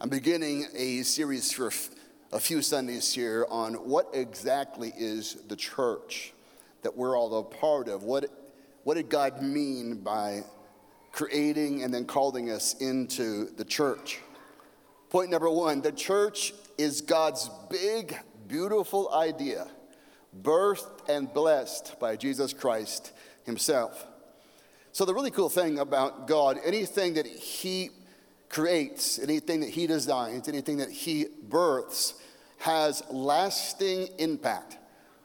I'm beginning a series for a few Sundays here on what exactly is the church that we're all a part of. What, what did God mean by creating and then calling us into the church? Point number one the church is God's big, beautiful idea, birthed and blessed by Jesus Christ Himself. So, the really cool thing about God, anything that He creates, anything that he designs, anything that he births, has lasting impact.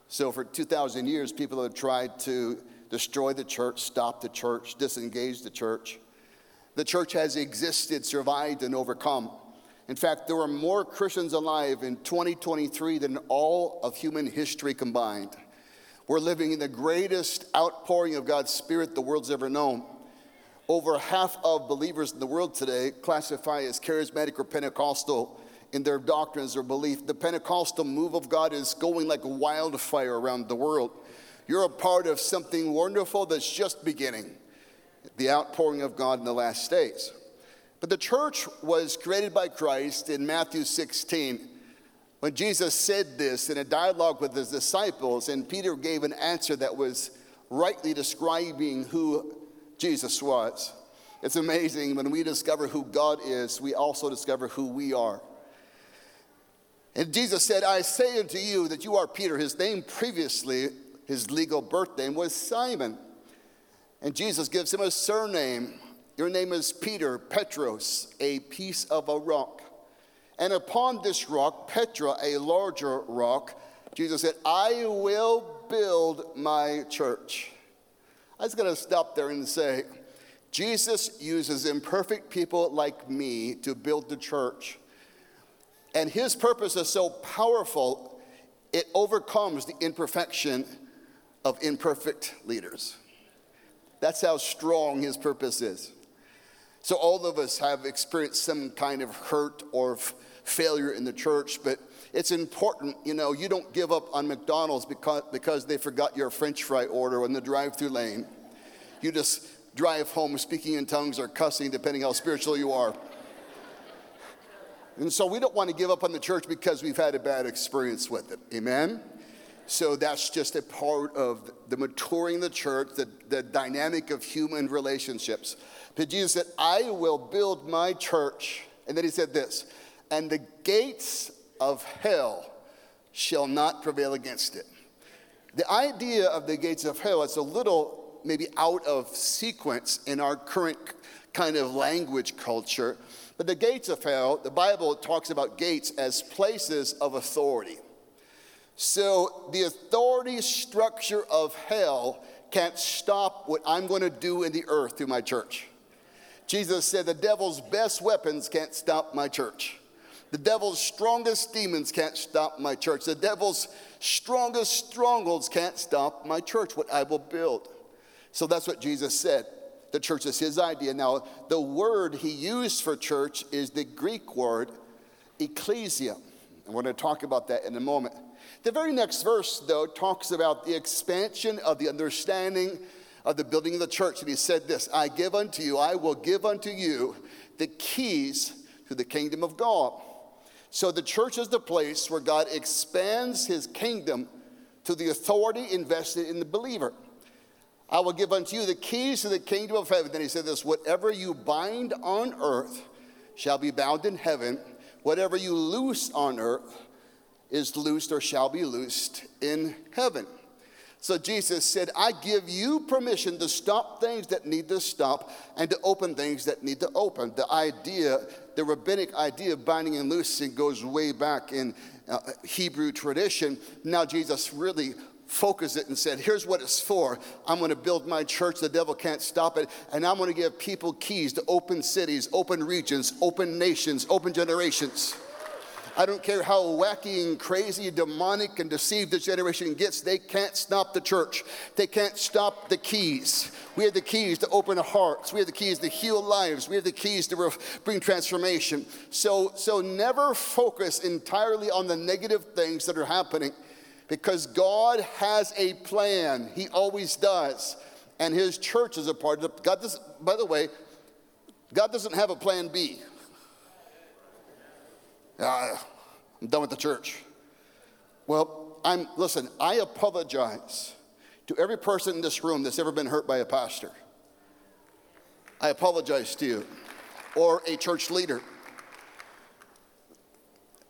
So, for 2,000 years, people have tried to destroy the church, stop the church, disengage the church. The church has existed, survived, and overcome. In fact, there are more Christians alive in 2023 than all of human history combined. We're living in the greatest outpouring of God's Spirit the world's ever known. Over half of believers in the world today classify as charismatic or Pentecostal in their doctrines or belief. The Pentecostal move of God is going like wildfire around the world. You're a part of something wonderful that's just beginning the outpouring of God in the last days. But the church was created by Christ in Matthew 16. When Jesus said this in a dialogue with his disciples, and Peter gave an answer that was rightly describing who Jesus was. It's amazing when we discover who God is, we also discover who we are. And Jesus said, I say unto you that you are Peter. His name previously, his legal birth name was Simon. And Jesus gives him a surname. Your name is Peter, Petros, a piece of a rock. And upon this rock, Petra, a larger rock, Jesus said, I will build my church. I was going to stop there and say, Jesus uses imperfect people like me to build the church. And his purpose is so powerful, it overcomes the imperfection of imperfect leaders. That's how strong his purpose is. So, all of us have experienced some kind of hurt or failure in the church, but it's important, you know, you don't give up on McDonald's because, because they forgot your french fry order in the drive through lane. You just drive home speaking in tongues or cussing, depending how spiritual you are. And so we don't want to give up on the church because we've had a bad experience with it. Amen? So that's just a part of the maturing the church, the, the dynamic of human relationships. But Jesus said, I will build my church. And then he said this, and the gates of hell shall not prevail against it. The idea of the gates of hell is a little maybe out of sequence in our current kind of language culture. But the gates of hell, the Bible talks about gates as places of authority. So the authority structure of hell can't stop what I'm going to do in the earth through my church. Jesus said the devil's best weapons can't stop my church. The devil's strongest demons can't stop my church. The devil's strongest strongholds can't stop my church, what I will build. So that's what Jesus said. The church is his idea. Now, the word he used for church is the Greek word ecclesia. And we're going to talk about that in a moment. The very next verse, though, talks about the expansion of the understanding of the building of the church. And he said this I give unto you, I will give unto you the keys to the kingdom of God. So the church is the place where God expands his kingdom to the authority invested in the believer. I will give unto you the keys to the kingdom of heaven. Then he said this whatever you bind on earth shall be bound in heaven, whatever you loose on earth is loosed or shall be loosed in heaven. So Jesus said, I give you permission to stop things that need to stop and to open things that need to open. The idea, the rabbinic idea of binding and loosing goes way back in uh, Hebrew tradition. Now Jesus really focused it and said, Here's what it's for. I'm going to build my church. The devil can't stop it. And I'm going to give people keys to open cities, open regions, open nations, open generations. I don't care how wacky and crazy, demonic, and deceived this generation gets, they can't stop the church. They can't stop the keys. We have the keys to open hearts. We have the keys to heal lives. We have the keys to bring transformation. So, so never focus entirely on the negative things that are happening because God has a plan. He always does. And his church is a part of it. God does, by the way, God doesn't have a plan B. ah, I'm done with the church. Well, I'm, listen, I apologize to every person in this room that's ever been hurt by a pastor. I apologize to you, or a church leader.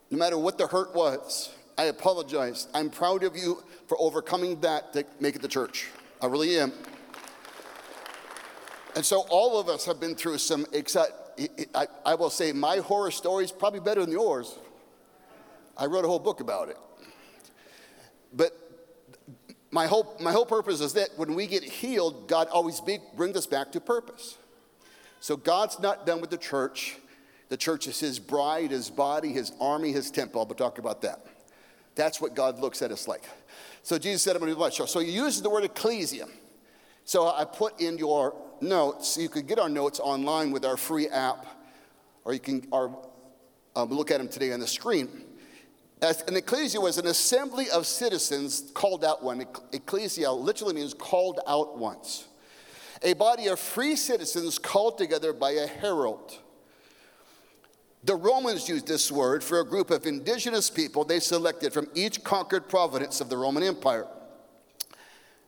No matter what the hurt was, I apologize. I'm proud of you for overcoming that to make it to church. I really am. And so all of us have been through some exciting. I, I will say my horror story is probably better than yours. I wrote a whole book about it. But my whole, my whole purpose is that when we get healed, God always be, brings us back to purpose. So God's not done with the church. The church is his bride, his body, his army, his temple. But talk about that. That's what God looks at us like. So Jesus said, I'm going to do show. So he uses the word ecclesia. So I put in your notes, you could get our notes online with our free app, or you can our, um, look at them today on the screen. As an ecclesia was an assembly of citizens called out one. Ecclesia literally means called out once. A body of free citizens called together by a herald. The Romans used this word for a group of indigenous people they selected from each conquered province of the Roman Empire.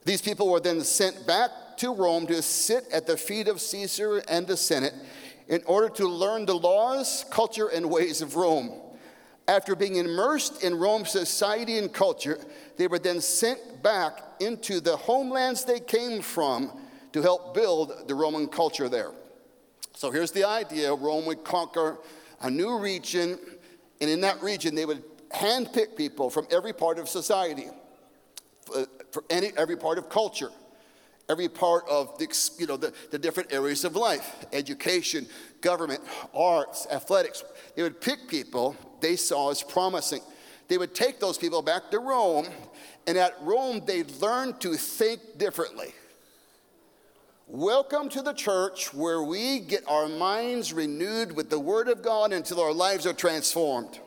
These people were then sent back to Rome to sit at the feet of Caesar and the Senate in order to learn the laws, culture, and ways of Rome. After being immersed in Rome's society and culture, they were then sent back into the homelands they came from to help build the Roman culture there. So here's the idea Rome would conquer a new region, and in that region, they would handpick people from every part of society, uh, for any, every part of culture, every part of the, you know, the, the different areas of life education, government, arts, athletics. They would pick people they saw as promising. They would take those people back to Rome, and at Rome, they'd learn to think differently. Welcome to the church where we get our minds renewed with the Word of God until our lives are transformed.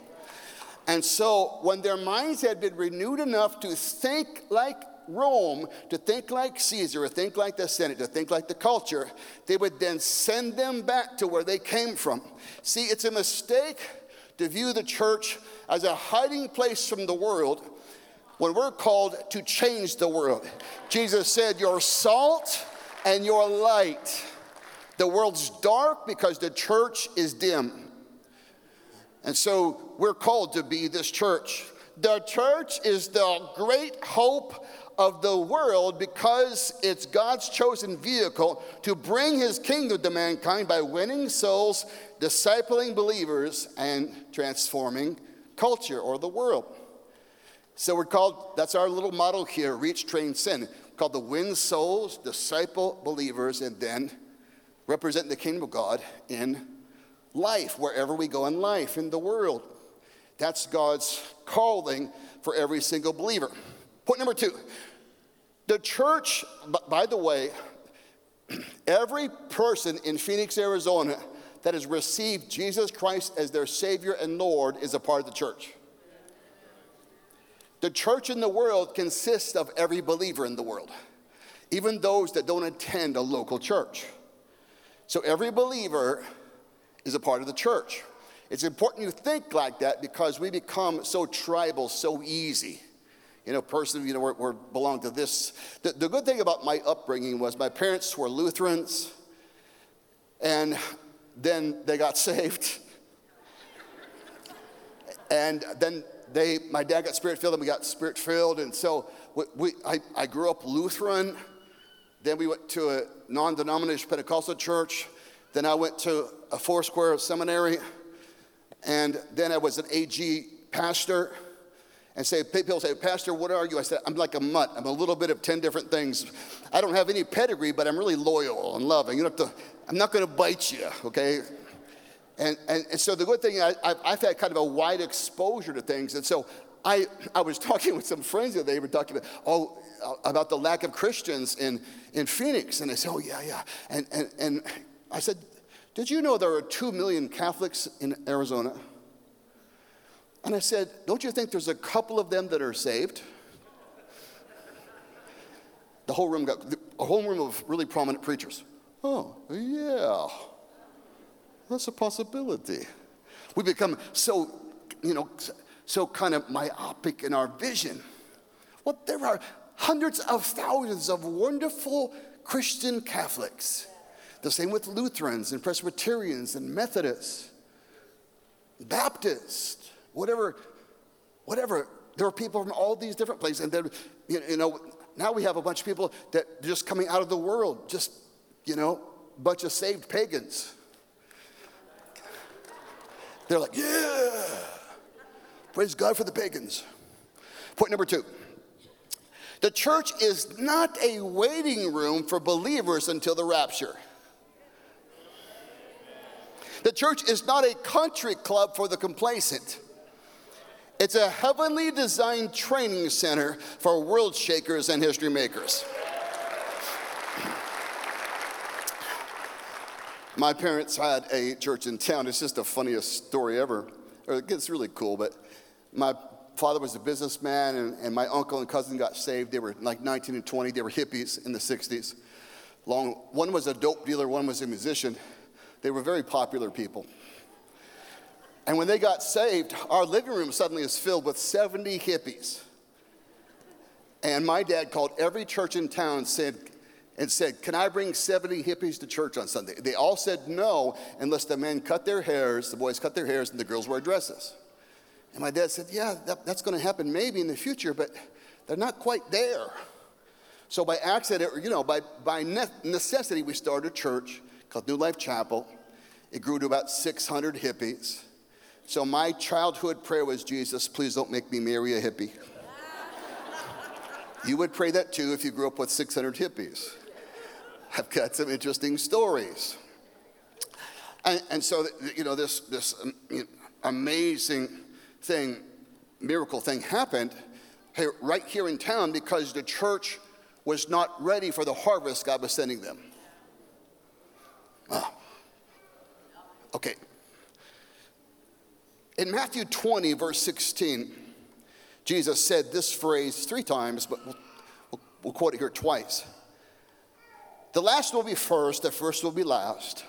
And so, when their minds had been renewed enough to think like Rome, to think like Caesar, to think like the Senate, to think like the culture, they would then send them back to where they came from. See, it's a mistake to view the church as a hiding place from the world when we're called to change the world. Jesus said, You're salt and your light. The world's dark because the church is dim. And so we're called to be this church. The church is the great hope of the world because it's God's chosen vehicle to bring his kingdom to mankind by winning souls, discipling believers, and transforming culture or the world. So we're called, that's our little model here reach, train, send called the Win Souls, Disciple Believers, and then represent the kingdom of God in life, wherever we go in life, in the world. That's God's calling for every single believer. Point number two the church, by the way, every person in Phoenix, Arizona that has received Jesus Christ as their Savior and Lord is a part of the church. The church in the world consists of every believer in the world, even those that don't attend a local church. So every believer is a part of the church. It's important you think like that because we become so tribal so easy. You know, person, you know, we we belong to this. The, the good thing about my upbringing was my parents were Lutherans, and then they got saved. and then they, my dad got spirit filled and we got spirit filled. And so we, we, I, I grew up Lutheran. Then we went to a non denominational Pentecostal church. Then I went to a Foursquare seminary. And then I was an AG pastor. And say, people say, Pastor, what are you? I said, I'm like a mutt. I'm a little bit of 10 different things. I don't have any pedigree, but I'm really loyal and loving. You don't have to, I'm not going to bite you, okay? And, and, and so the good thing, I, I've had kind of a wide exposure to things. And so I, I was talking with some friends the other day, they were talking about, oh, uh, about the lack of Christians in, in Phoenix. And they said, oh, yeah, yeah. And, and, and I said, did you know there are 2 million Catholics in Arizona? And I said, don't you think there's a couple of them that are saved? The whole room got, a whole room of really prominent preachers. Oh, yeah. That's a possibility. We become so you know, so kind of myopic in our vision. Well, there are hundreds of thousands of wonderful Christian Catholics. The same with Lutherans and Presbyterians and Methodists, Baptists, whatever, whatever. There are people from all these different places. And then, you know, now we have a bunch of people that just coming out of the world, just, you know, bunch of saved pagans. They're like, yeah, praise God for the pagans. Point number two. The church is not a waiting room for believers until the rapture. The church is not a country club for the complacent. It's a heavenly designed training center for world shakers and history makers. My parents had a church in town. It's just the funniest story ever. It gets really cool, but my father was a businessman, and, and my uncle and cousin got saved. They were like 19 and 20. They were hippies in the 60s. Long, one was a dope dealer, one was a musician. They were very popular people. And when they got saved, our living room suddenly is filled with 70 hippies. And my dad called every church in town said, and said, Can I bring 70 hippies to church on Sunday? They all said no, unless the men cut their hairs, the boys cut their hairs, and the girls wear dresses. And my dad said, Yeah, that, that's going to happen maybe in the future, but they're not quite there. So by accident, you know, by, by necessity, we started a church called New Life Chapel. It grew to about 600 hippies. So my childhood prayer was, Jesus, please don't make me marry a hippie. you would pray that too if you grew up with 600 hippies. I've got some interesting stories. And, and so, you know, this, this um, amazing thing, miracle thing happened right here in town because the church was not ready for the harvest God was sending them. Oh. Okay, in Matthew 20, verse 16, Jesus said this phrase three times, but we'll, we'll, we'll quote it here twice. The last will be first, the first will be last.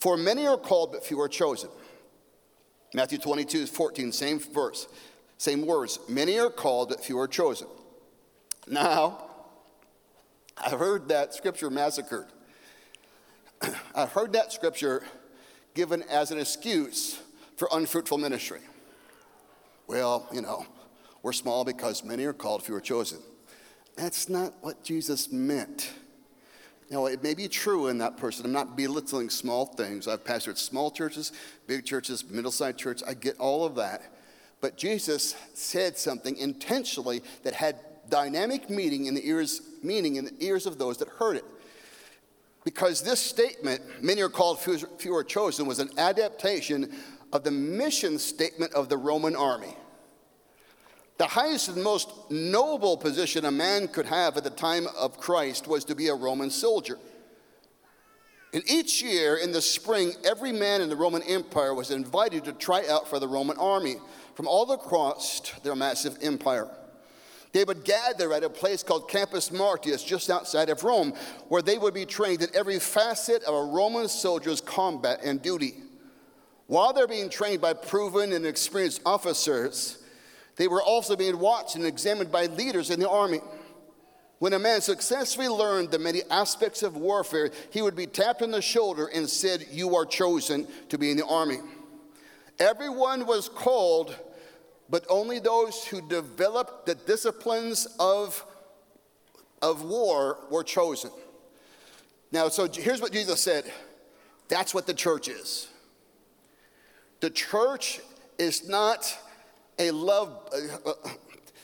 For many are called, but few are chosen. Matthew 22, 14, same verse, same words. Many are called, but few are chosen. Now, I've heard that scripture massacred. I've heard that scripture given as an excuse for unfruitful ministry? Well, you know, we're small because many are called, few are chosen. That's not what Jesus meant. Now, it may be true in that person. I'm not belittling small things. I've pastored small churches, big churches, middle sized churches. I get all of that. But Jesus said something intentionally that had dynamic meaning in the ears, meaning in the ears of those that heard it. Because this statement, many are called, few are chosen, was an adaptation of the mission statement of the Roman army. The highest and most noble position a man could have at the time of Christ was to be a Roman soldier. And each year in the spring, every man in the Roman Empire was invited to try out for the Roman army from all across their massive empire. They would gather at a place called Campus Martius, just outside of Rome, where they would be trained in every facet of a Roman soldier's combat and duty. While they're being trained by proven and experienced officers, they were also being watched and examined by leaders in the army. When a man successfully learned the many aspects of warfare, he would be tapped on the shoulder and said, You are chosen to be in the army. Everyone was called, but only those who developed the disciplines of, of war were chosen. Now, so here's what Jesus said that's what the church is. The church is not a love, uh, uh,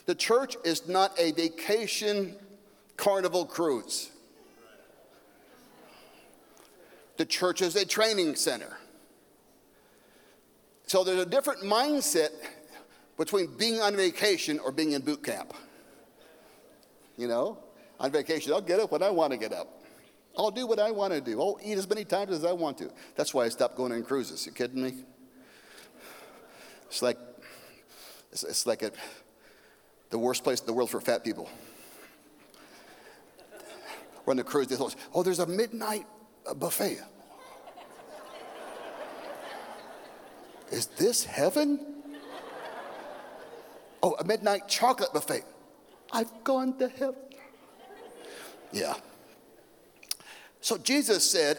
the church is not a vacation carnival cruise. The church is a training center. So there's a different mindset between being on vacation or being in boot camp. You know, on vacation, I'll get up when I want to get up. I'll do what I want to do. I'll eat as many times as I want to. That's why I stopped going on cruises. You kidding me? It's like, it's, it's like a, the worst place in the world for fat people. We're on the cruise, they thought, oh, there's a midnight buffet. Is this heaven? Oh, a midnight chocolate buffet. I've gone to heaven. Yeah. So Jesus said,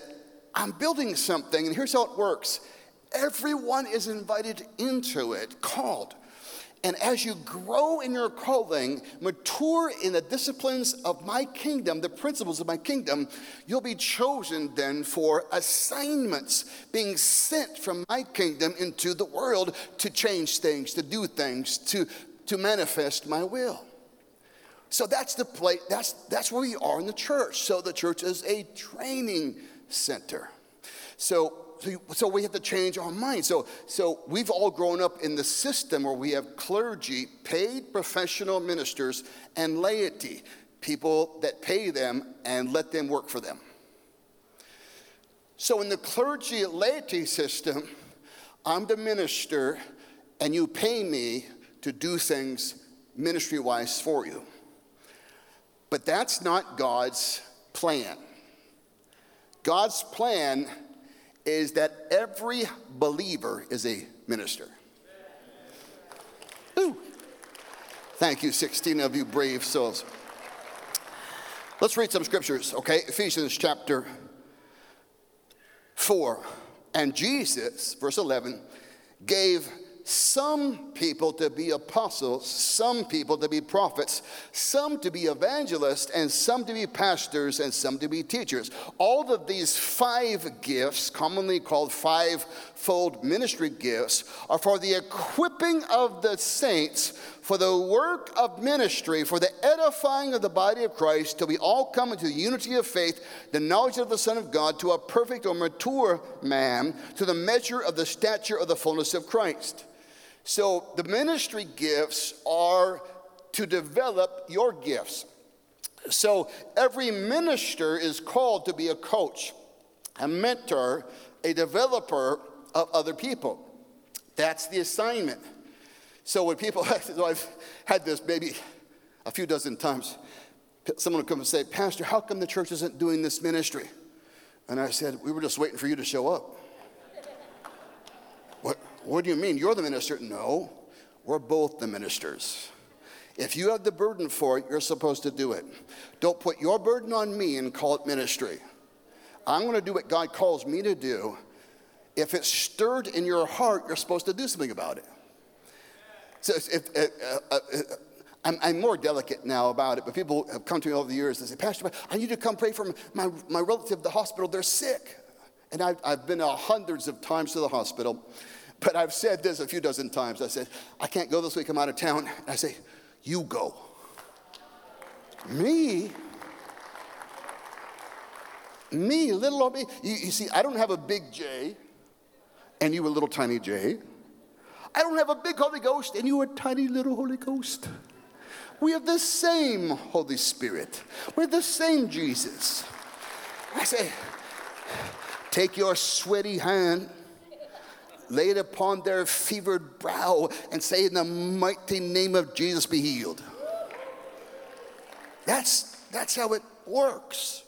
I'm building something, and here's how it works everyone is invited into it, called. And as you grow in your calling, mature in the disciplines of my kingdom, the principles of my kingdom, you'll be chosen then for assignments, being sent from my kingdom into the world to change things, to do things, to, to manifest my will. So that's the place, that's, that's where we are in the church. So the church is a training center. So so we have to change our mind. So, so we've all grown up in the system where we have clergy, paid professional ministers, and laity, people that pay them and let them work for them. So in the clergy laity system, I'm the minister, and you pay me to do things ministry wise for you. But that's not God's plan. God's plan is that every believer is a minister. Ooh. Thank you, 16 of you brave souls. Let's read some scriptures, okay? Ephesians chapter 4. And Jesus, verse 11, gave some people to be apostles, some people to be prophets, some to be evangelists, and some to be pastors, and some to be teachers. All of these five gifts, commonly called five-fold ministry gifts, are for the equipping of the saints for the work of ministry, for the edifying of the body of Christ, till we all come into the unity of faith, the knowledge of the Son of God, to a perfect or mature man, to the measure of the stature of the fullness of Christ. So the ministry gifts are to develop your gifts. So every minister is called to be a coach, a mentor, a developer of other people. That's the assignment. So when people, so I've had this maybe a few dozen times. Someone would come and say, Pastor, how come the church isn't doing this ministry? And I said, We were just waiting for you to show up. What do you mean? You're the minister. No, we're both the ministers. If you have the burden for it, you're supposed to do it. Don't put your burden on me and call it ministry. I'm going to do what God calls me to do. If it's stirred in your heart, you're supposed to do something about it. So if, uh, uh, uh, I'm, I'm, more delicate now about it, but people have come to me over the years and say, Pastor, I need to come pray for my, my relative at the hospital. They're sick. And I've, I've been hundreds of times to the hospital. But I've said this a few dozen times. I said, I can't go this week, I'm out of town. And I say, You go. Me? Me, little old me. You, you see, I don't have a big J, and you a little tiny J. I don't have a big Holy Ghost, and you a tiny little Holy Ghost. We have the same Holy Spirit. We're the same Jesus. I say, take your sweaty hand lay it upon their fevered brow, and say, In the mighty name of Jesus, be healed. That's, that's how it works.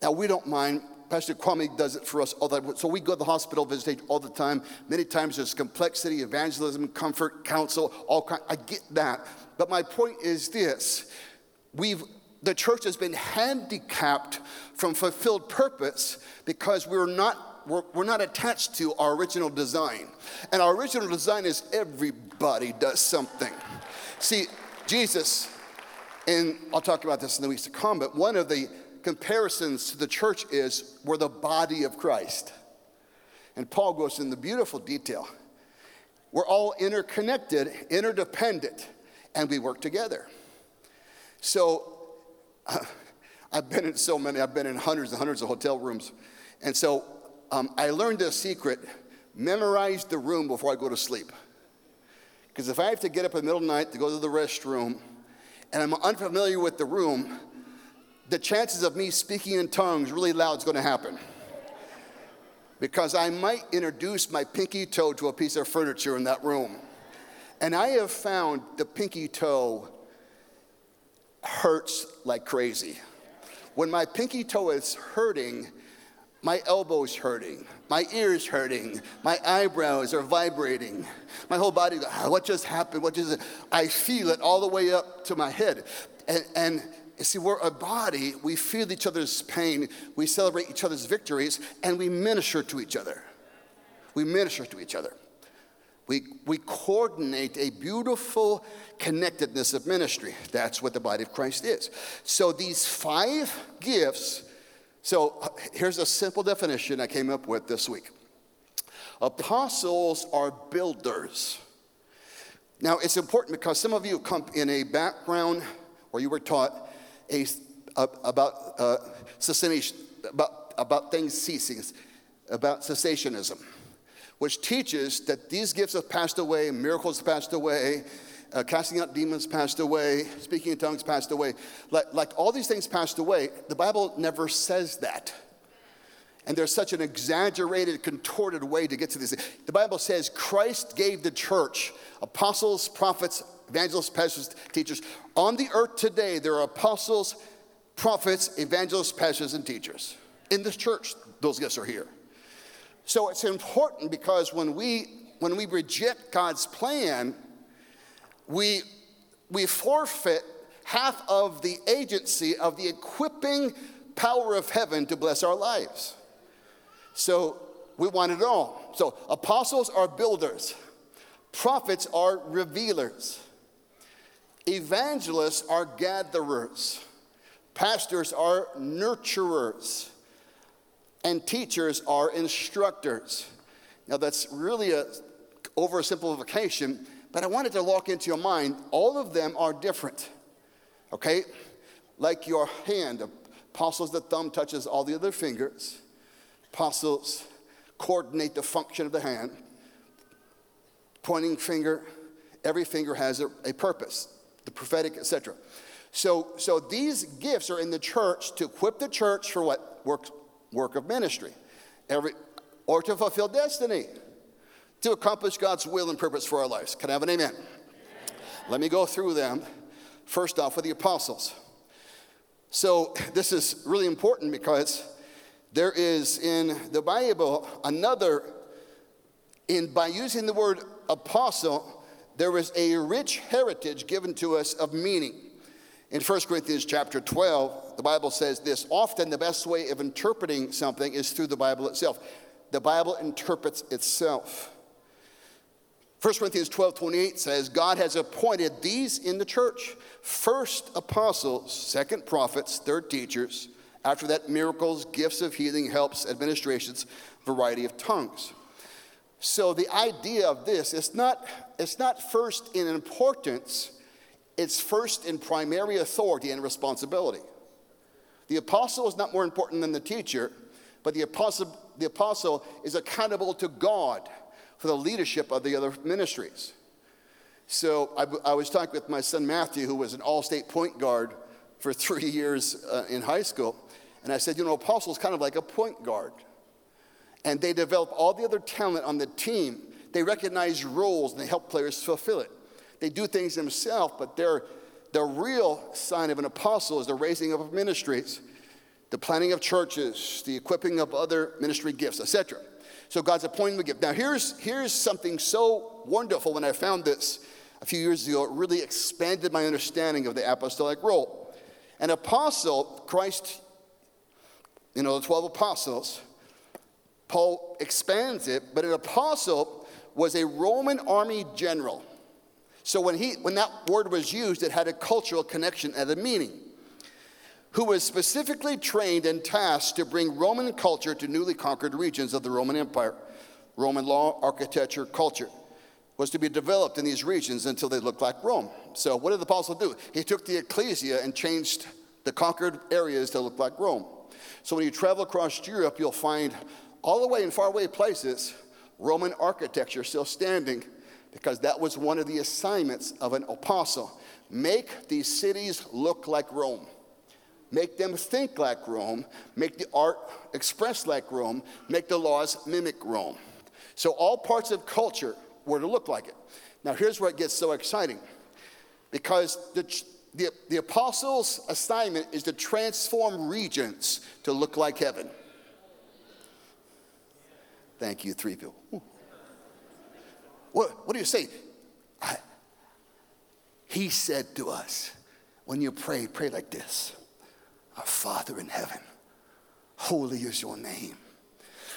Now, we don't mind. Pastor Kwame does it for us all the time. So we go to the hospital, visit all the time. Many times there's complexity, evangelism, comfort, counsel, all kind. I get that. But my point is this. We've the church has been handicapped from fulfilled purpose because we're not we're, we're not attached to our original design. And our original design is everybody does something. See, Jesus, and I'll talk about this in the weeks to come, but one of the comparisons to the church is we're the body of Christ. And Paul goes in the beautiful detail. We're all interconnected, interdependent, and we work together. So, uh, I've been in so many, I've been in hundreds and hundreds of hotel rooms. And so um, I learned a secret memorize the room before I go to sleep. Because if I have to get up in the middle of the night to go to the restroom and I'm unfamiliar with the room, the chances of me speaking in tongues really loud is going to happen. Because I might introduce my pinky toe to a piece of furniture in that room. And I have found the pinky toe hurts like crazy. When my pinky toe is hurting, my elbow's hurting, my ears hurting, my eyebrows are vibrating, my whole body, ah, what just happened? What just, I feel it all the way up to my head. And, and see, we're a body, we feel each other's pain, we celebrate each other's victories, and we minister to each other. We minister to each other. We, we coordinate a beautiful connectedness of ministry. That's what the body of Christ is. So these five gifts so here's a simple definition I came up with this week Apostles are builders. Now, it's important because some of you come in a background where you were taught a, about uh, about, about things ceasing, about cessationism, which teaches that these gifts have passed away, miracles have passed away, uh, casting out demons passed away, speaking in tongues passed away. Like, like all these things passed away, the Bible never says that. And there's such an exaggerated, contorted way to get to this. The Bible says Christ gave the church apostles, prophets, evangelists, pastors, teachers. On the earth today, there are apostles, prophets, evangelists, pastors, and teachers. In this church, those gifts are here. So it's important because when we when we reject God's plan, we, we forfeit half of the agency of the equipping power of heaven to bless our lives. So we want it all. So apostles are builders, prophets are revealers, evangelists are gatherers, pastors are nurturers, and teachers are instructors. Now that's really a oversimplification but I wanted to lock into your mind, all of them are different. Okay? Like your hand, apostles, the thumb touches all the other fingers. Apostles coordinate the function of the hand. Pointing finger, every finger has a, a purpose, the prophetic, etc. So, so these gifts are in the church to equip the church for what? Work, work of ministry. Every, or to fulfill destiny to accomplish God's will and purpose for our lives. Can I have an amen? amen? Let me go through them. First off, with the apostles. So, this is really important because there is in the Bible another, in by using the word apostle, there is a rich heritage given to us of meaning. In 1 Corinthians chapter 12, the Bible says this often the best way of interpreting something is through the Bible itself. The Bible interprets itself. 1 Corinthians 12 28 says, God has appointed these in the church first apostles, second prophets, third teachers, after that, miracles, gifts of healing, helps, administrations, variety of tongues. So the idea of this is not, it's not first in importance, it's first in primary authority and responsibility. The apostle is not more important than the teacher, but the apostle, the apostle is accountable to God for the leadership of the other ministries. So I, I was talking with my son Matthew, who was an all state point guard for three years uh, in high school. And I said, you know, apostles kind of like a point guard. And they develop all the other talent on the team. They recognize roles and they help players fulfill it. They do things themselves, but the real sign of an apostle is the raising up of ministries, the planning of churches, the equipping of other ministry gifts, etc. So God's appointing the gift. Now, here's, here's something so wonderful when I found this a few years ago. It really expanded my understanding of the apostolic role. An apostle, Christ, you know, the 12 apostles, Paul expands it, but an apostle was a Roman army general. So when, he, when that word was used, it had a cultural connection and a meaning who was specifically trained and tasked to bring Roman culture to newly conquered regions of the Roman Empire. Roman law, architecture, culture was to be developed in these regions until they looked like Rome. So, what did the apostle do? He took the ecclesia and changed the conquered areas to look like Rome. So, when you travel across Europe, you'll find all the way in faraway places Roman architecture still standing because that was one of the assignments of an apostle. Make these cities look like Rome make them think like Rome, make the art express like Rome, make the laws mimic Rome. So all parts of culture were to look like it. Now, here's where it gets so exciting because the, the, the apostles' assignment is to transform regions to look like heaven. Thank you, three people. What, what do you say? I, he said to us, when you pray, pray like this Our Father in heaven, holy is your name.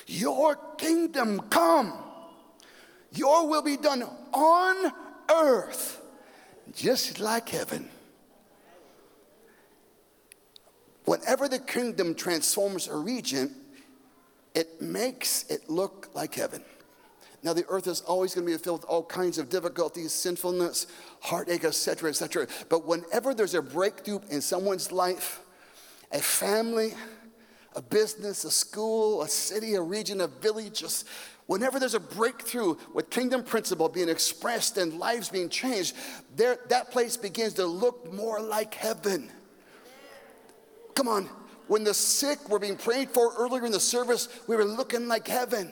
Your kingdom come, your will be done on earth, just like heaven. Whenever the kingdom transforms a region, it makes it look like heaven. Now, the earth is always going to be filled with all kinds of difficulties, sinfulness, heartache, etc., etc. But whenever there's a breakthrough in someone's life, a family, a business, a school, a city, a region, a village, just whenever there's a breakthrough with kingdom principle being expressed and lives being changed, there, that place begins to look more like heaven. Come on, when the sick were being prayed for earlier in the service, we were looking like heaven.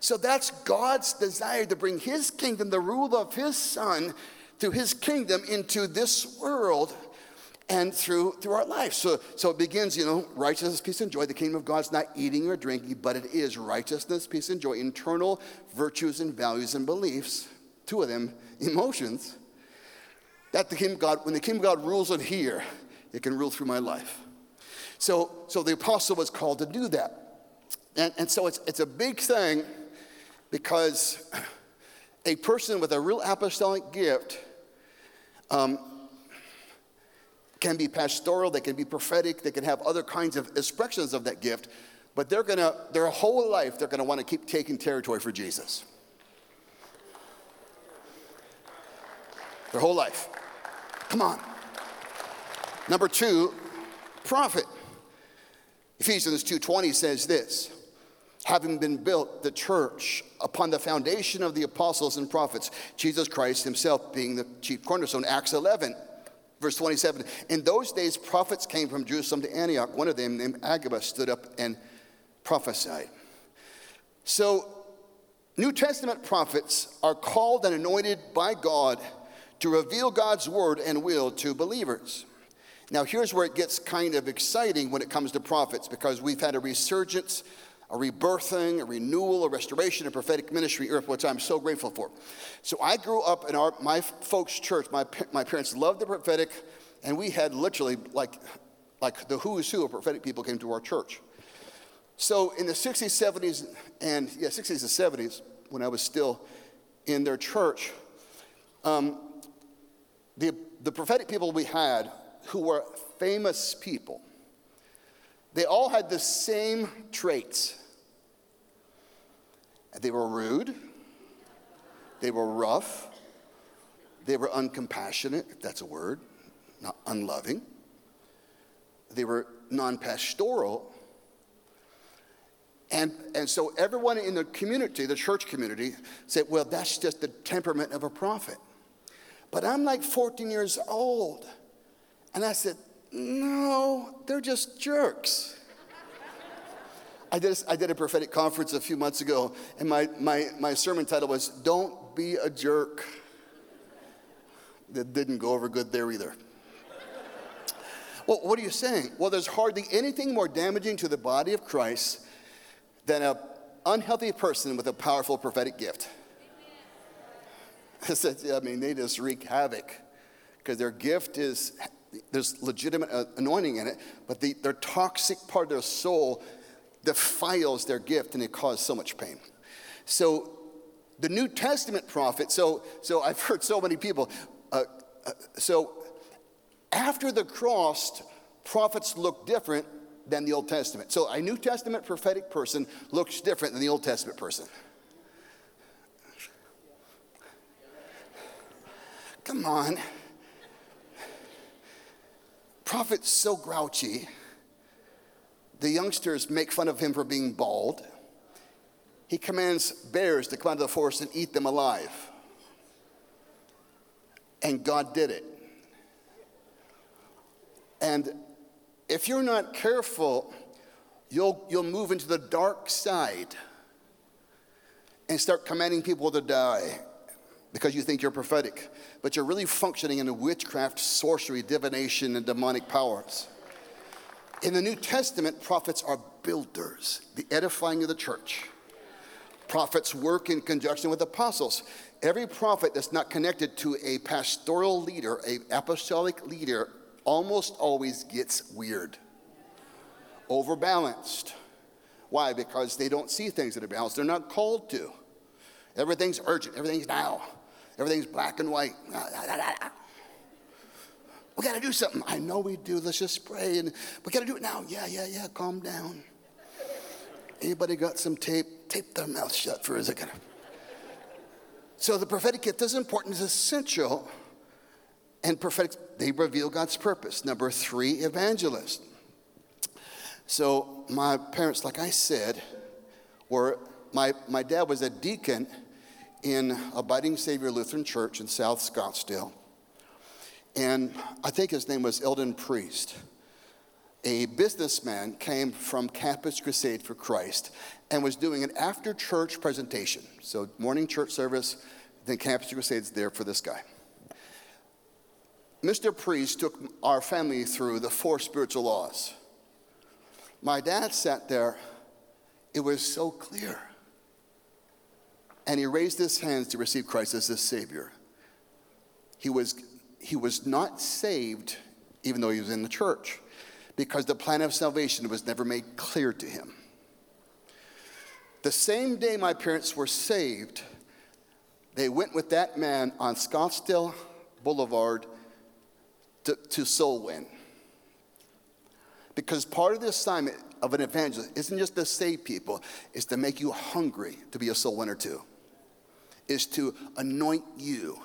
So that's God's desire to bring His kingdom, the rule of His Son, through His kingdom into this world and through through our life. So so it begins, you know, righteousness, peace, and joy. The kingdom of God's not eating or drinking, but it is righteousness, peace, and joy, internal virtues and values and beliefs. Two of them, emotions. That the kingdom God, when the kingdom of God rules on here, it can rule through my life. So so the apostle was called to do that. And, and so it's it's a big thing because a person with a real apostolic gift um, can be pastoral, they can be prophetic, they can have other kinds of expressions of that gift, but they're gonna, their whole life, they're gonna wanna keep taking territory for Jesus. Their whole life. Come on. Number two, prophet. Ephesians 2:20 says this having been built, the church, upon the foundation of the apostles and prophets, Jesus Christ himself being the chief cornerstone. Acts 11, verse 27. In those days, prophets came from Jerusalem to Antioch. One of them, named Agabus, stood up and prophesied. So, New Testament prophets are called and anointed by God to reveal God's word and will to believers. Now, here's where it gets kind of exciting when it comes to prophets because we've had a resurgence a rebirthing, a renewal, a restoration, a prophetic ministry, earth, which I'm so grateful for. So I grew up in our, my folks' church. My, my parents loved the prophetic, and we had literally like, like the who's who of prophetic people came to our church. So in the 60s, 70s, and yeah, 60s and 70s, when I was still in their church, um, the, the prophetic people we had who were famous people they all had the same traits. They were rude, they were rough, they were uncompassionate, if that's a word, not unloving. They were non pastoral. And, and so everyone in the community, the church community, said, well, that's just the temperament of a prophet. But I'm like 14 years old. And I said, no, they're just jerks. I did, a, I did a prophetic conference a few months ago, and my, my, my sermon title was Don't Be a Jerk. That didn't go over good there either. Well, what are you saying? Well, there's hardly anything more damaging to the body of Christ than an unhealthy person with a powerful prophetic gift. I mean, they just wreak havoc because their gift is there's legitimate uh, anointing in it, but the, their toxic part of their soul defiles their gift and it causes so much pain. So the New Testament prophet, so, so I've heard so many people, uh, uh, so after the cross, prophets look different than the Old Testament. So a New Testament prophetic person looks different than the Old Testament person. Come on prophet's so grouchy. The youngsters make fun of him for being bald. He commands bears to come out of the forest and eat them alive. And God did it. And if you're not careful, you'll, you'll move into the dark side and start commanding people to die because you think you're prophetic, but you're really functioning in witchcraft, sorcery, divination, and demonic powers. In the New Testament, prophets are builders, the edifying of the church. Prophets work in conjunction with apostles. Every prophet that's not connected to a pastoral leader, a apostolic leader, almost always gets weird, overbalanced. Why? Because they don't see things that are balanced. They're not called to. Everything's urgent. Everything's now. Everything's black and white. We got to do something. I know we do. Let's just pray. And we got to do it now. Yeah, yeah, yeah. Calm down. Anybody got some tape? Tape their mouth shut for a second. So the prophetic gift is important, it's essential. And prophetic, they reveal God's purpose. Number three, evangelist. So my parents, like I said, were my, my dad was a deacon in Abiding Savior Lutheran Church in South Scottsdale. And I think his name was Eldon Priest. A businessman came from Campus Crusade for Christ and was doing an after church presentation. So, morning church service, then Campus Crusade's there for this guy. Mr. Priest took our family through the four spiritual laws. My dad sat there, it was so clear. And he raised his hands to receive Christ as his Savior. He was, he was not saved, even though he was in the church, because the plan of salvation was never made clear to him. The same day my parents were saved, they went with that man on Scottsdale Boulevard to, to soul win. Because part of the assignment of an evangelist isn't just to save people, it's to make you hungry to be a soul winner too is to anoint you.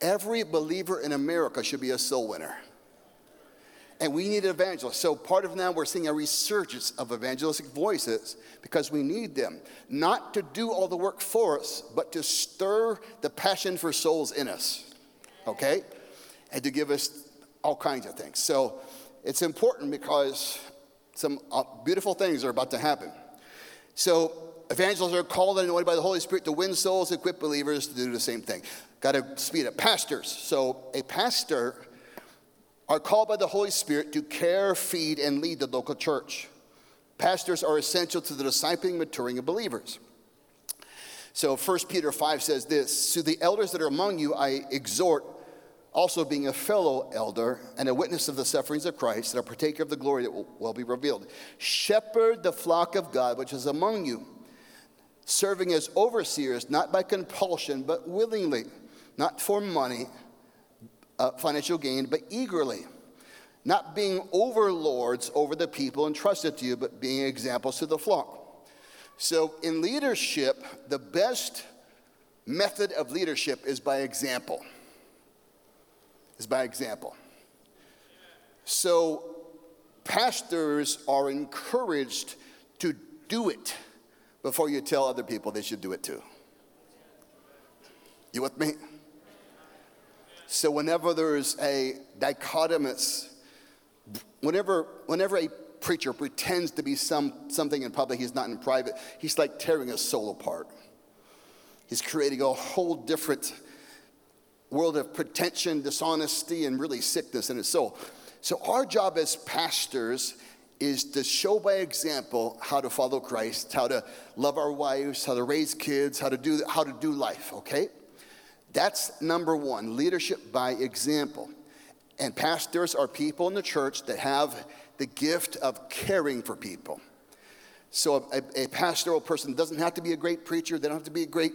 Every believer in America should be a soul winner. And we need evangelists. So part of now we're seeing a resurgence of evangelistic voices because we need them. Not to do all the work for us, but to stir the passion for souls in us. Okay? And to give us all kinds of things. So it's important because some uh, beautiful things are about to happen. So Evangelists are called and anointed by the Holy Spirit to win souls, equip believers to do the same thing. Got to speed up. Pastors. So, a pastor are called by the Holy Spirit to care, feed, and lead the local church. Pastors are essential to the discipling, maturing of believers. So 1 Peter 5 says this To the elders that are among you, I exhort, also being a fellow elder and a witness of the sufferings of Christ, and a partaker of the glory that will, will be revealed. Shepherd the flock of God which is among you serving as overseers, not by compulsion, but willingly, not for money, uh, financial gain, but eagerly. Not being overlords over the people entrusted to you, but being examples to the flock. So, in leadership, the best method of leadership is by example. Is by example. So, pastors are encouraged to do it before you tell other people they should do it too. You with me? So whenever there's a dichotomous, whenever, whenever a preacher pretends to be some, something in public he's not in private, he's like tearing his soul apart. He's creating a whole different world of pretension, dishonesty, and really sickness in his soul. So our job as pastors is to show by example how to follow Christ, how to love our wives, how to raise kids, how to do, how to do life, okay? That's number one leadership by example. And pastors are people in the church that have the gift of caring for people. So a, a pastoral person doesn't have to be a great preacher, they don't have to be a great,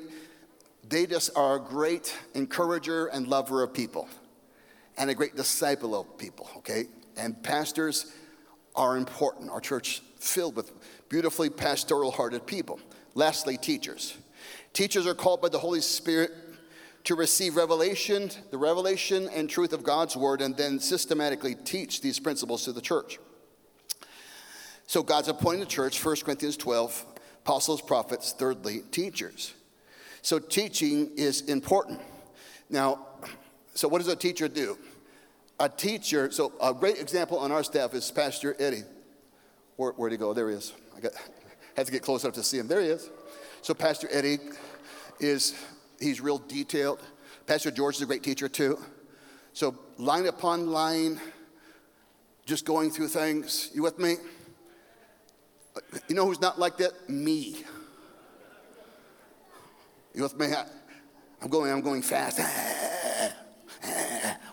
they just are a great encourager and lover of people and a great disciple of people, okay? And pastors, are important. Our church filled with beautifully pastoral hearted people. Lastly, teachers. Teachers are called by the Holy Spirit to receive revelation, the revelation and truth of God's word, and then systematically teach these principles to the church. So God's appointing the church, 1 Corinthians 12, apostles, prophets, thirdly, teachers. So teaching is important. Now, so what does a teacher do? A teacher, so a great example on our staff is Pastor Eddie. Where, where'd he go? There he is. I got, had to get close enough to see him. There he is. So Pastor Eddie is, he's real detailed. Pastor George is a great teacher too. So line upon line, just going through things. You with me? You know who's not like that? Me. You with me? I'm going, I'm going fast.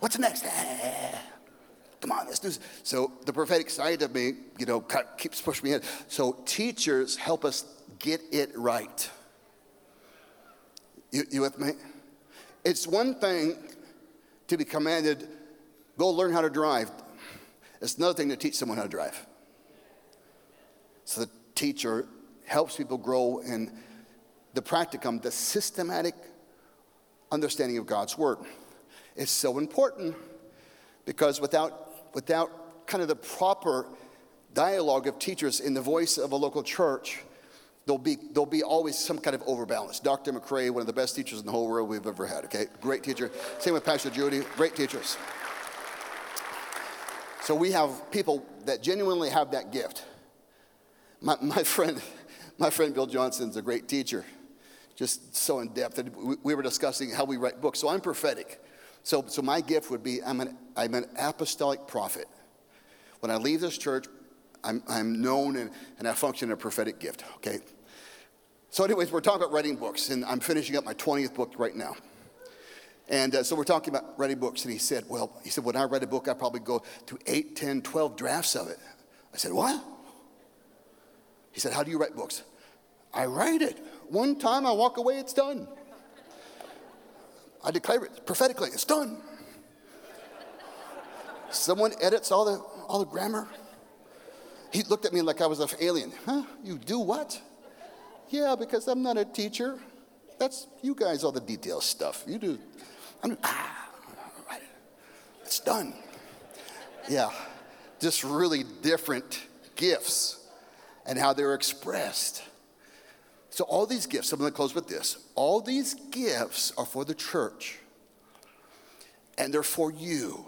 What's next? Eh, come on, let's do this. So the prophetic side of me, you know, keeps pushing me in. So teachers help us get it right. You, you with me? It's one thing to be commanded, go learn how to drive. It's another thing to teach someone how to drive. So the teacher helps people grow in the practicum, the systematic understanding of God's word. It's so important because without, without kind of the proper dialogue of teachers in the voice of a local church, there'll be, there'll be always some kind of overbalance. Dr. McCrae, one of the best teachers in the whole world we've ever had, okay? Great teacher. Same with Pastor Judy, great teachers. So we have people that genuinely have that gift. My, my friend, my friend Bill Johnson's a great teacher, just so in depth. And we, we were discussing how we write books. So I'm prophetic. So, so my gift would be I'm an, I'm an apostolic prophet. When I leave this church, I'm, I'm known and, and I function in a prophetic gift, okay? So, anyways, we're talking about writing books, and I'm finishing up my 20th book right now. And uh, so we're talking about writing books, and he said, Well, he said, when I write a book, I probably go through 8, 10, 12 drafts of it. I said, What? He said, How do you write books? I write it. One time I walk away, it's done. I declare it prophetically, it's done. Someone edits all the, all the grammar. He looked at me like I was an alien. Huh? You do what? Yeah, because I'm not a teacher. That's you guys, all the detail stuff. You do. I'm, ah. It's done. Yeah, just really different gifts and how they're expressed. So, all these gifts, I'm going to close with this. All these gifts are for the church, and they're for you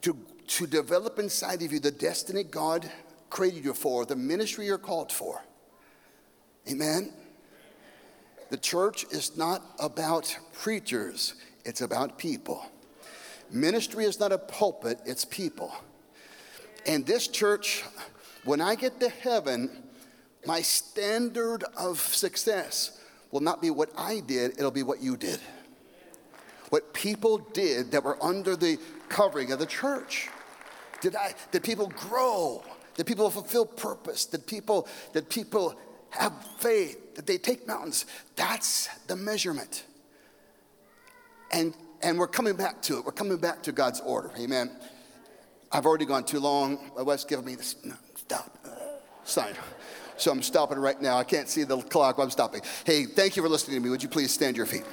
to, to develop inside of you the destiny God created you for, the ministry you're called for. Amen? The church is not about preachers, it's about people. Ministry is not a pulpit, it's people. And this church, when I get to heaven, my standard of success will not be what I did, it'll be what you did. What people did that were under the covering of the church. Did I did people grow? Did people fulfill purpose? Did people did people have faith? Did they take mountains? That's the measurement. And and we're coming back to it. We're coming back to God's order. Amen. I've already gone too long. My wife's giving me this no, stop uh, sign. So I'm stopping right now. I can't see the clock, but I'm stopping. Hey, thank you for listening to me. Would you please stand your feet?